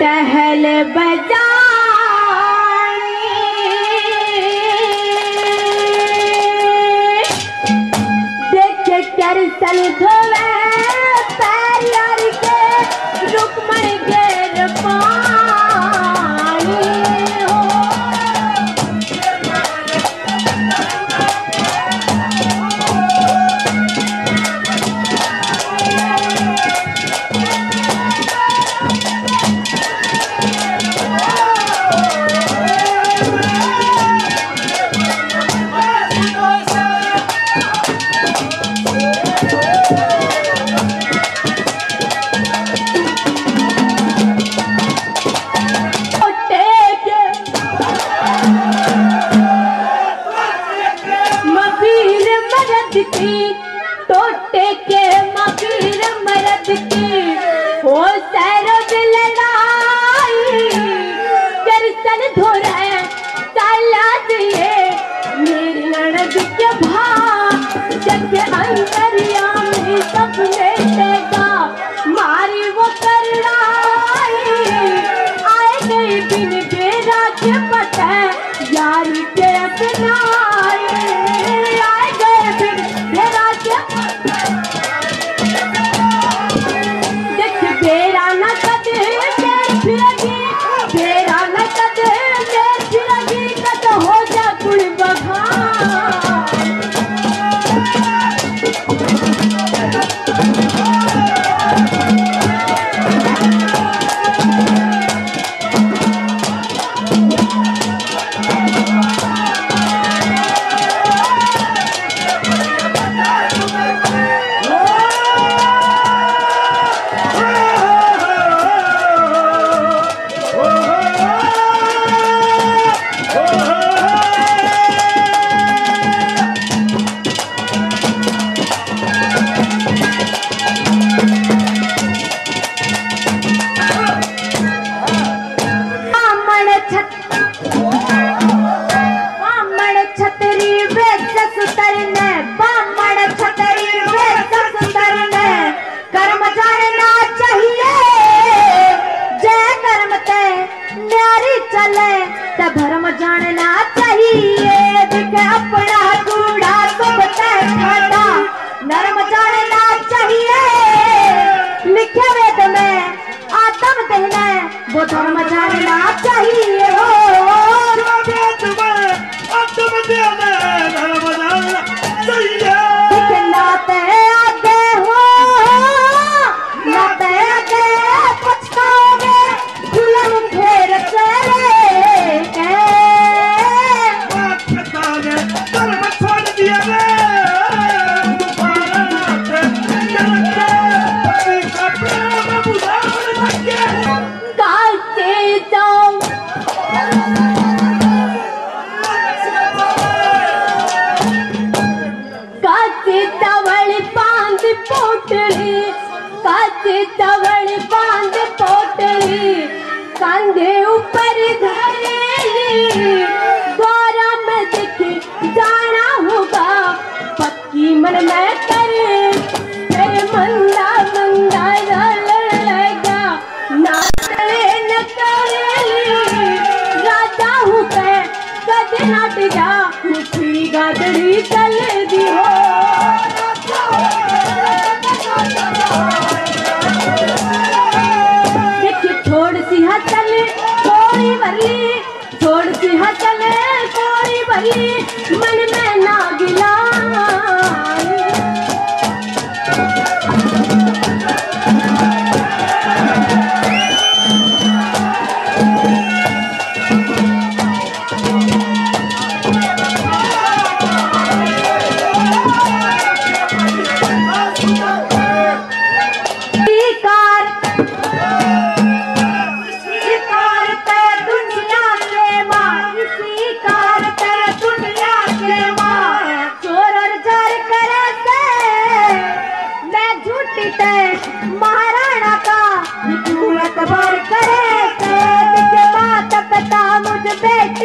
टहल बजा देख कर सल धर्म जानना चाहिए। देखे अपना कूड़ा तो बताए खाता नर्म जानना चाहिए। लिखे वेद में आत्म कहना वो धर्म जानना चाहिए। निकल देखिए छोड़ सी हचल बल्ली छोड़ सी हचल कोई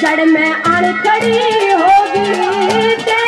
जड़ में अड़खड़ी होगी। ते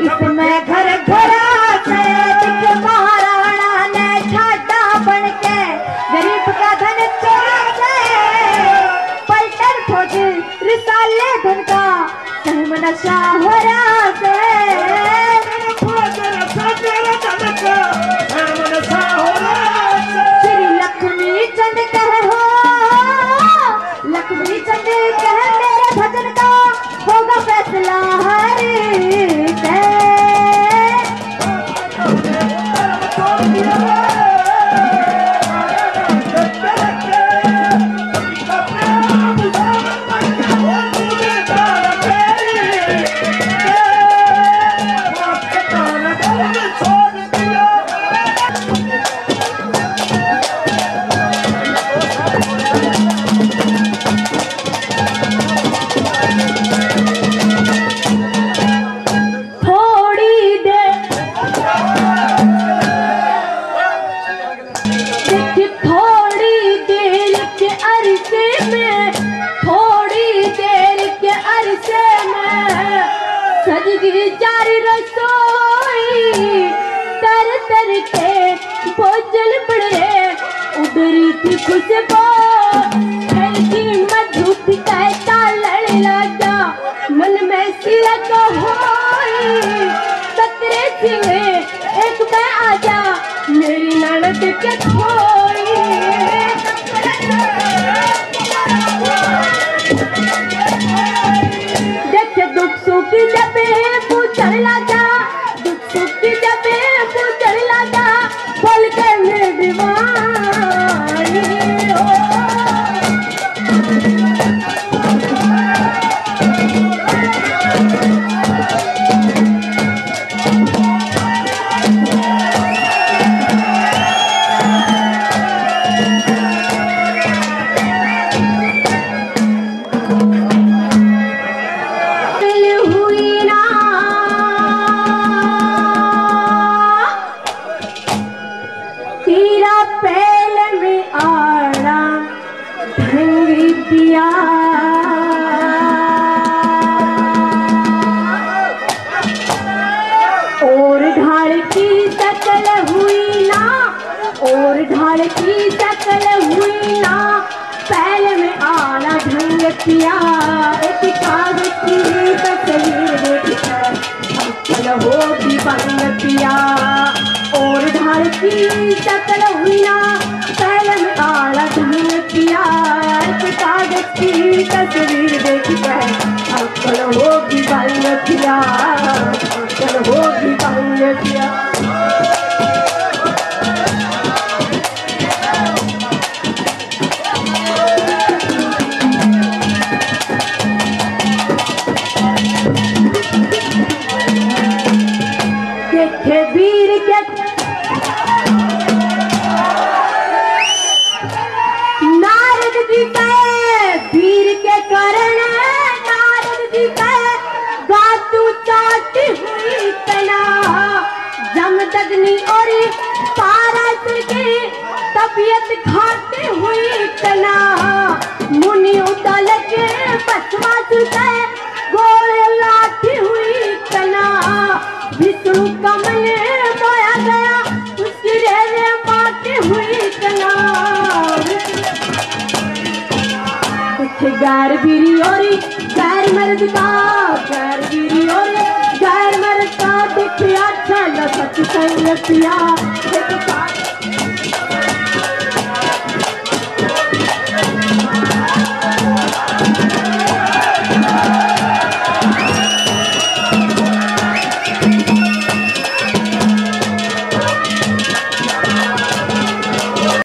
इसमें गिरजार रसोई। तर तर के बोझल पड़े उधर थी खुशबू। और ढाल की शकल हुई ना। पैल में आना ढंग किया। एक कागज़ की तस्वीर देखकर हो भी बंग किया। और ढाल की शकल हुई ना। पैल में आना ढंग किया। एक कागज़ की तस्वीर देखकर शकल हो भी बंग किया। हो भी बंग किया। के के नारद जी कहे वीर के कारण नारद जी कहे गातू चाट हुई कला जमदग्नि और पारस की तबियत खाते हुई कला मुनि उतल के बसवा सुधा गैर बीरी और गैर मर्द का गैर बीरी और गैर मर्द का देखिया चल सच संगतिया